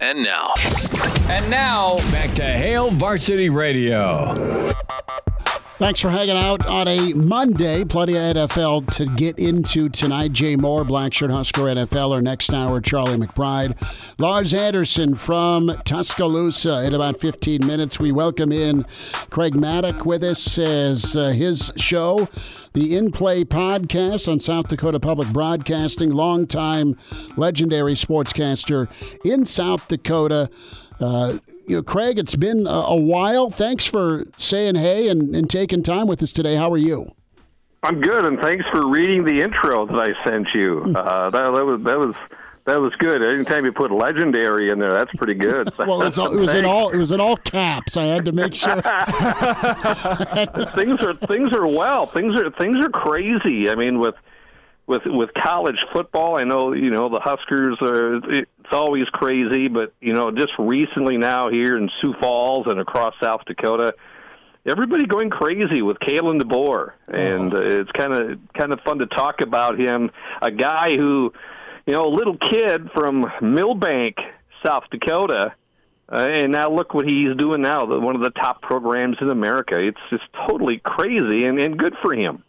And now, And now, Back to Hail Varsity Radio. Thanks for hanging out on a Monday. Plenty of NFL to get into tonight. Jay Moore, Blackshirt Husker NFL. Our next hour, Charlie McBride. Lars Anderson from Tuscaloosa. In about 15 minutes, we welcome in Craig Mattick with us as uh, his show, the In Play podcast on South Dakota Public Broadcasting. Longtime legendary sportscaster in South Dakota. Uh, you know, Craig, it's been a, a while. Thanks for saying hey and, and taking time with us today. How are you? I'm good, and thanks for reading the intro that I sent you. Uh, that, that was that was that was good. Anytime you put legendary in there, that's pretty good. Well, all, it was in all it was in all caps. I had to make sure. things are things are well. Things are things are crazy. I mean, with with with college football, I know you know the Huskers are. It's always crazy, but you know, just recently now here in Sioux Falls and across South Dakota, everybody going crazy with Kalen DeBoer, and uh, it's kind of kind of fun to talk about him. A guy who, you know, a little kid from Milbank, South Dakota. Uh, and now look what he's doing now, one of the top programs in America. It's just totally crazy and, and good for him.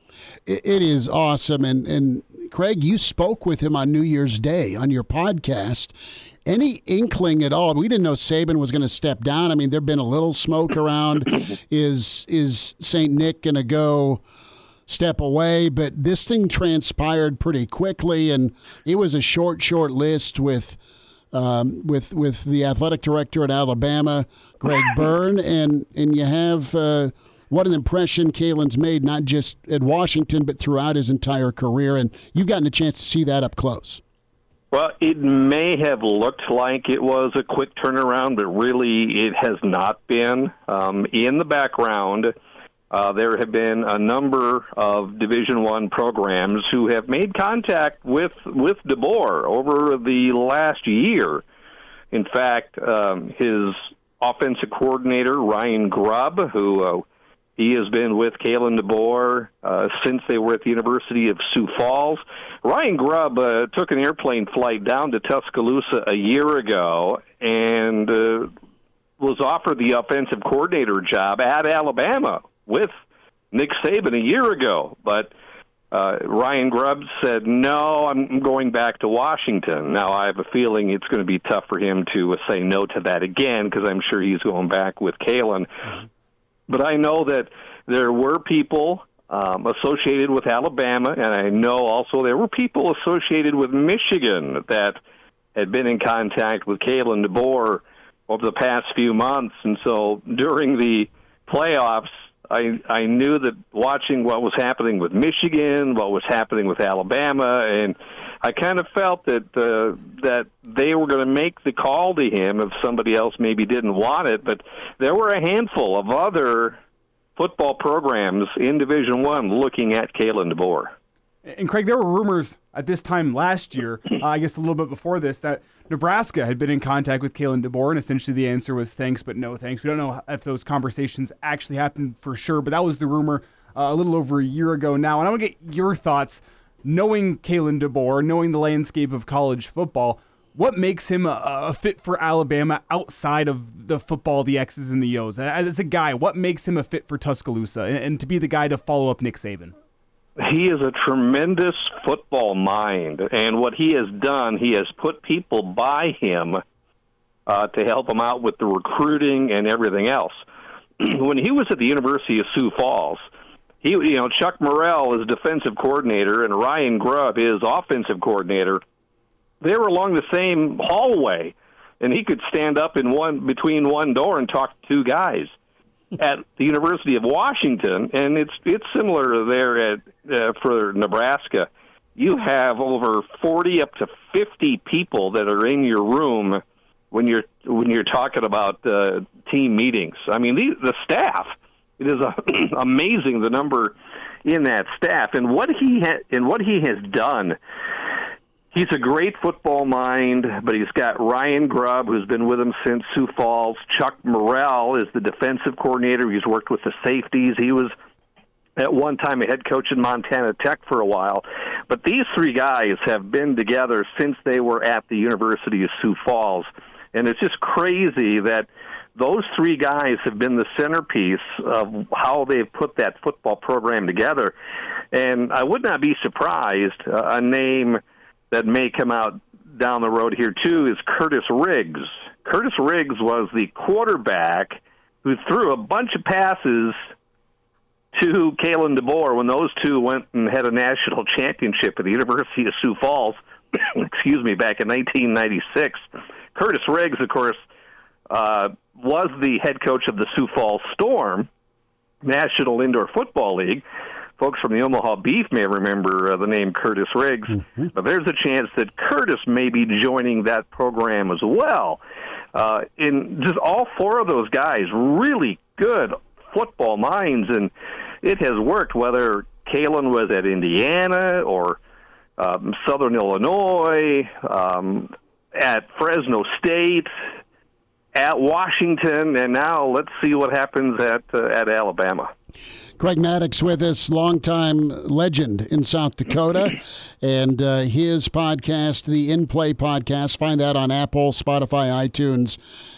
It, it is awesome. And, and Craig, you spoke with him on New Year's Day on your podcast. Any inkling at all? We didn't know Saban was going to step down. I mean, there'd been a little smoke around. is is Saint Nick going to go step away? But this thing transpired pretty quickly, and it was a short, short list with um, with with the athletic director at Alabama, Greg Byrne, and and you have uh, what an impression Kalen's made not just at Washington but throughout his entire career, and you've gotten a chance to see that up close. Well, it may have looked like it was a quick turnaround, but really it has not been. Um, in the background, uh, there have been a number of Division One programs who have made contact with with DeBoer over the last year. In fact, um, his offensive coordinator Ryan Grubb, who uh, he has been with Kalen DeBoer uh, since they were at the University of Sioux Falls. Ryan Grubb uh, took an airplane flight down to Tuscaloosa a year ago and uh, was offered the offensive coordinator job at Alabama with Nick Saban a year ago. But uh, Ryan Grubb said, no, I'm going back to Washington. Now, I have a feeling it's going to be tough for him to uh, say no to that again because I'm sure he's going back with Kalen. Mm-hmm. But I know that there were people um, associated with Alabama, and I know also there were people associated with Michigan that had been in contact with Kalen DeBoer over the past few months. And so during the playoffs, I I knew that watching what was happening with Michigan, what was happening with Alabama, and I kind of felt that uh, that they were going to make the call to him if somebody else maybe didn't want it. But there were a handful of other football programs in Division One looking at Kalen DeBoer. And Craig, there were rumors at this time last year, uh, I guess a little bit before this, that Nebraska had been in contact with Kalen DeBoer, and essentially the answer was thanks, but no thanks. We don't know if those conversations actually happened for sure, but that was the rumor uh, a little over a year ago now. And I want to get your thoughts, knowing Kalen DeBoer, knowing the landscape of college football. What makes him a, a, fit for Alabama outside of the football, the X's and the O's? As a guy, what makes him a fit for Tuscaloosa and, and to be the guy to follow up Nick Saban? He is a tremendous football mind, and what he has done, he has put people by him uh, to help him out with the recruiting and everything else. when he was at the University of Sioux Falls, he, you know, Chuck Morrell is defensive coordinator, and Ryan Grubb is offensive coordinator. They were along the same hallway, and he could stand up in one between one door and talk to two guys at the University of Washington, and it's it's similar there at uh, for Nebraska. You have over forty up to fifty people that are in your room when you're when you're talking about uh, team meetings. I mean, the, the staff. It is a, amazing the number in that staff and what he ha- and what he has done he's a great football mind, but he's got Ryan Grubb, who's been with him since Sioux Falls. Chuck Morrell is the defensive coordinator. He's worked with the safeties. He was at one time a head coach in Montana Tech for a while. But these three guys have been together since they were at the University of Sioux Falls. And it's just crazy that those three guys have been the centerpiece of how they've put that football program together. And I would not be surprised uh, a name that may come out down the road here too is Curtis Riggs. Curtis Riggs was the quarterback who threw a bunch of passes to Kalen DeBoer when those two went and had a national championship at the University of Sioux Falls. excuse me, back in 1996. Curtis Riggs, of course, uh, was the head coach of the Sioux Falls Storm, National Indoor Football League. Folks from the Omaha Beef may remember uh, the name Curtis Riggs, mm-hmm. but there's a chance that Curtis may be joining that program as well. Uh, in just all four of those guys, really good football minds, and it has worked. Whether Kalen was at Indiana or um, Southern Illinois, um, at Fresno State, at Washington, and now let's see what happens at uh, at Alabama. Craig Mattick with us, longtime legend in South Dakota, and uh, his podcast, the In Play podcast. Find that on Apple, Spotify, iTunes,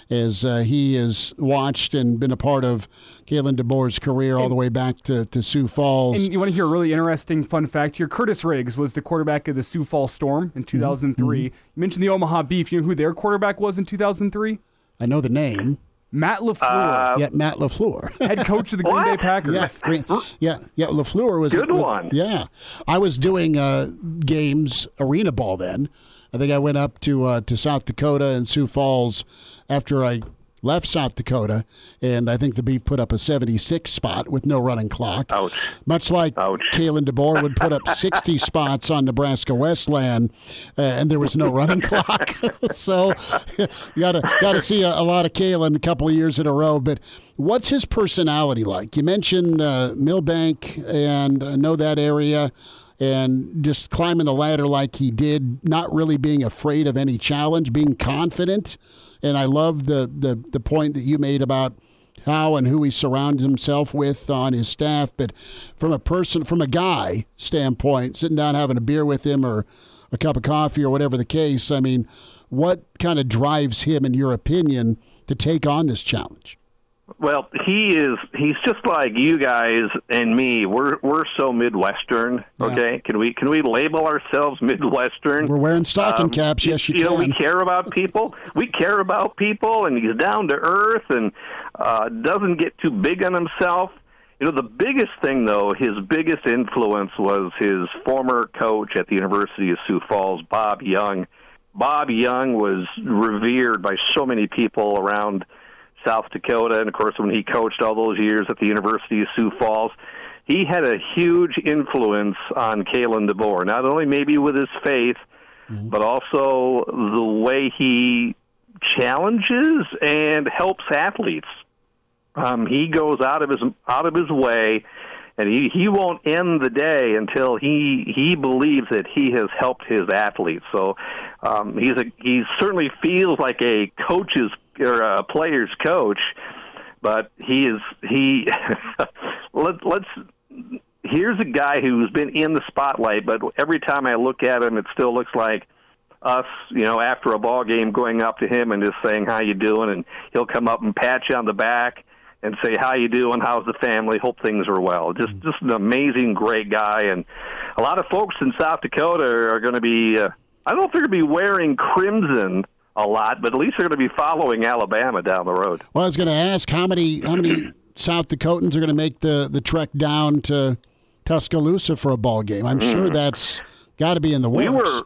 as uh, he has watched and been a part of Kalen DeBoer's career all the way back to, to Sioux Falls. And you want to hear a really interesting fun fact here? Curtis Riggs was the quarterback of the Sioux Falls Storm in 2003. Mm-hmm. You mentioned the Omaha Beef. You know who their quarterback was in 2003? I know the name. Matt LaFleur. Uh, yeah, Matt LaFleur. head coach of the Green what? Bay Packers. Yeah, Green, yeah, yeah. LaFleur was good was, one. Yeah, I was doing uh, games arena ball then. I think I went up to uh, to South Dakota and Sioux Falls after I left South Dakota, and I think the Beef put up a 76 spot with no running clock. Ouch. Much like Ouch. Kalen DeBoer would put up 60 spots on Nebraska Wesleyan, uh, and there was no running clock. so you got to got to see a, a, lot of Kalen a couple of years in a row. But what's his personality like? You mentioned uh, Milbank, and I know that area and just climbing the ladder like he did, not really being afraid of any challenge, being confident. And I love the, the, the point that you made about how and who he surrounds himself with on his staff. But from a person, from a guy standpoint, sitting down having a beer with him or a cup of coffee or whatever the case, I mean, what kind of drives him, in your opinion, to take on this challenge? Well, he is. He's just like you guys and me. We're we're so Midwestern. Okay, yeah. can we can we label ourselves Midwestern? We're wearing stocking um, caps. Yes, you, you can. know, we care about people. We care about people, and he's down to earth and uh, doesn't get too big on himself. You know, the biggest thing though, his biggest influence was his former coach at the University of Sioux Falls, Bob Young. Bob Young was revered by so many people around South Dakota, and of course, when he coached all those years at the University of Sioux Falls, he had a huge influence on Kalen DeBoer. Not only maybe with his faith, mm-hmm. but also the way he challenges and helps athletes. Um, he goes out of his out of his way, and he he won't end the day until he he believes that he has helped his athletes. So um, he's a he certainly feels like a coach's or a player's coach, but he is he. let, let's. Here's a guy who's been in the spotlight, but every time I look at him, it still looks like us, you know, after a ball game, going up to him and just saying how you doing, and he'll come up and pat you on the back and say how you doing, how's the family, hope things are well. Just just an amazing, great guy, and a lot of folks in South Dakota are going to be. Uh, I don't know if they're going to be wearing crimson a lot, but at least they're going to be following Alabama down the road. Well, I was going to ask how many how many South Dakotans are going to make the the trek down to Tuscaloosa for a ball game. I'm mm. sure that's got to be in the works. We were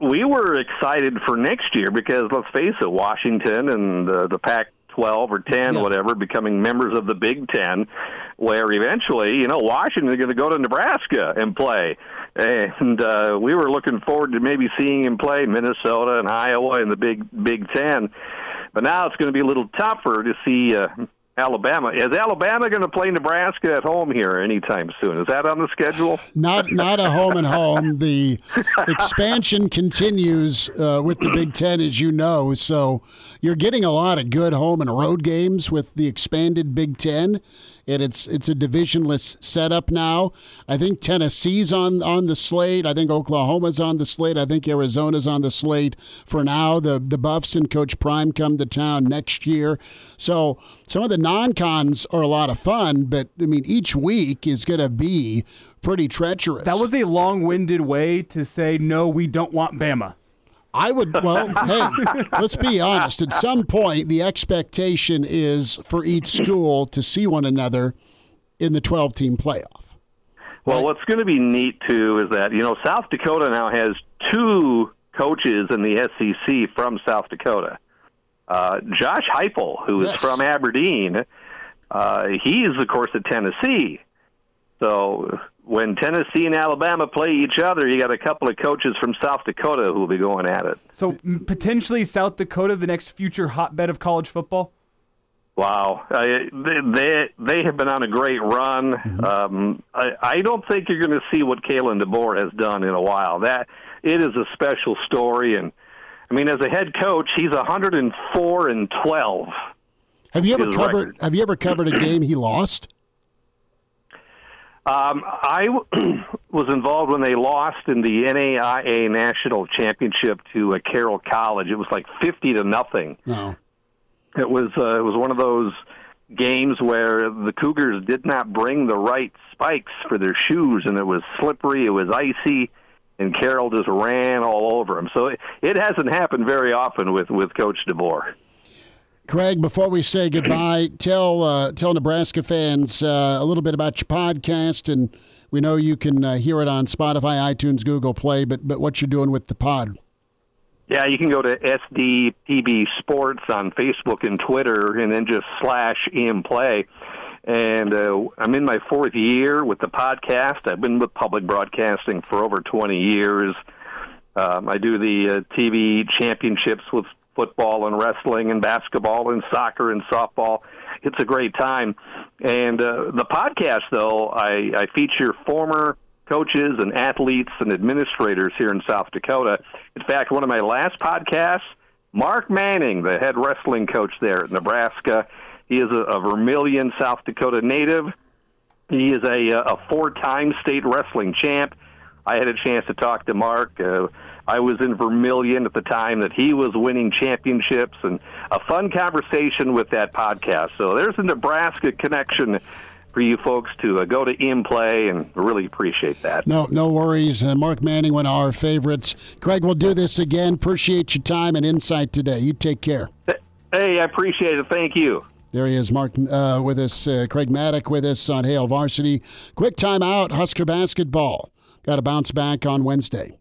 we were excited for next year because let's face it, Washington and the, the Pac 12 or 10, yeah. whatever, becoming members of the Big Ten, where eventually, you know, Washington is going to go to Nebraska and play and uh, we were looking forward to maybe seeing him play Minnesota and Iowa in the Big Big Ten. But now it's going to be a little tougher to see uh, Alabama. Is Alabama going to play Nebraska at home here anytime soon? Is that on the schedule? Not not a home and home. The expansion continues uh, with the Big Ten, as you know. So you're getting a lot of good home and road games with the expanded Big Ten and it's it's a divisionless setup now. I think Tennessee's on on the slate. I think Oklahoma's on the slate. I think Arizona's on the slate for now. The the Buffs and Coach Prime come to town next year. So some of the non-cons are a lot of fun, but I mean each week is going to be pretty treacherous. That was a long-winded way to say no. We don't want Bama. I would, well, hey, let's be honest. At some point, the expectation is for each school to see one another in the 12 team playoff. Well, right? what's going to be neat, too, is that, you know, South Dakota now has two coaches in the SEC from South Dakota. Uh, Josh Heupel, who is yes. from Aberdeen, uh, he's, of course, at Tennessee. So when Tennessee and Alabama play each other, you got a couple of coaches from South Dakota who will be going at it. So potentially South Dakota, the next future hotbed of college football. Wow, uh, they they have been on a great run. Mm-hmm. Um, I, I don't think you're going to see what Kalen DeBoer has done in a while. That it is a special story, and I mean, as a head coach, he's 104 and 12. Have you ever covered? Record. Have you ever covered a game he lost? Um, I was involved when they lost in the NAIA national championship to uh, Carroll College. It was like fifty to nothing. No. It was uh, it was one of those games where the Cougars did not bring the right spikes for their shoes, and it was slippery. It was icy, and Carroll just ran all over them. So it, it hasn't happened very often with with Coach DeBoer. Craig, before we say goodbye, tell uh, tell Nebraska fans uh, a little bit about your podcast, and we know you can uh, hear it on Spotify, iTunes, Google Play. But but what you're doing with the pod? Yeah, you can go to SDPB Sports on Facebook and Twitter, and then just slash in play. And uh, I'm in my fourth year with the podcast. I've been with public broadcasting for over 20 years. Um, I do the uh, TV championships with football and wrestling and basketball and soccer and softball. It's a great time. And uh, the podcast, though, I, I feature former coaches and athletes and administrators here in South Dakota. In fact, one of my last podcasts, Mark Manning, the head wrestling coach there at Nebraska, he is a, a Vermillion, South Dakota native. He is a, a four-time state wrestling champ. I had a chance to talk to Mark. Uh, I was in Vermillion at the time that he was winning championships, and a fun conversation with that podcast. So there's a Nebraska connection for you folks to uh, go to in play and really appreciate that. No, no worries. Uh, Mark Manning, one of our favorites. Craig, we'll do this again. Appreciate your time and insight today. You take care. Hey, I appreciate it. Thank you. There he is, Mark uh, with us. Uh, Craig Mattick with us on Hail Varsity. Quick time out. Husker basketball. Got to bounce back on Wednesday.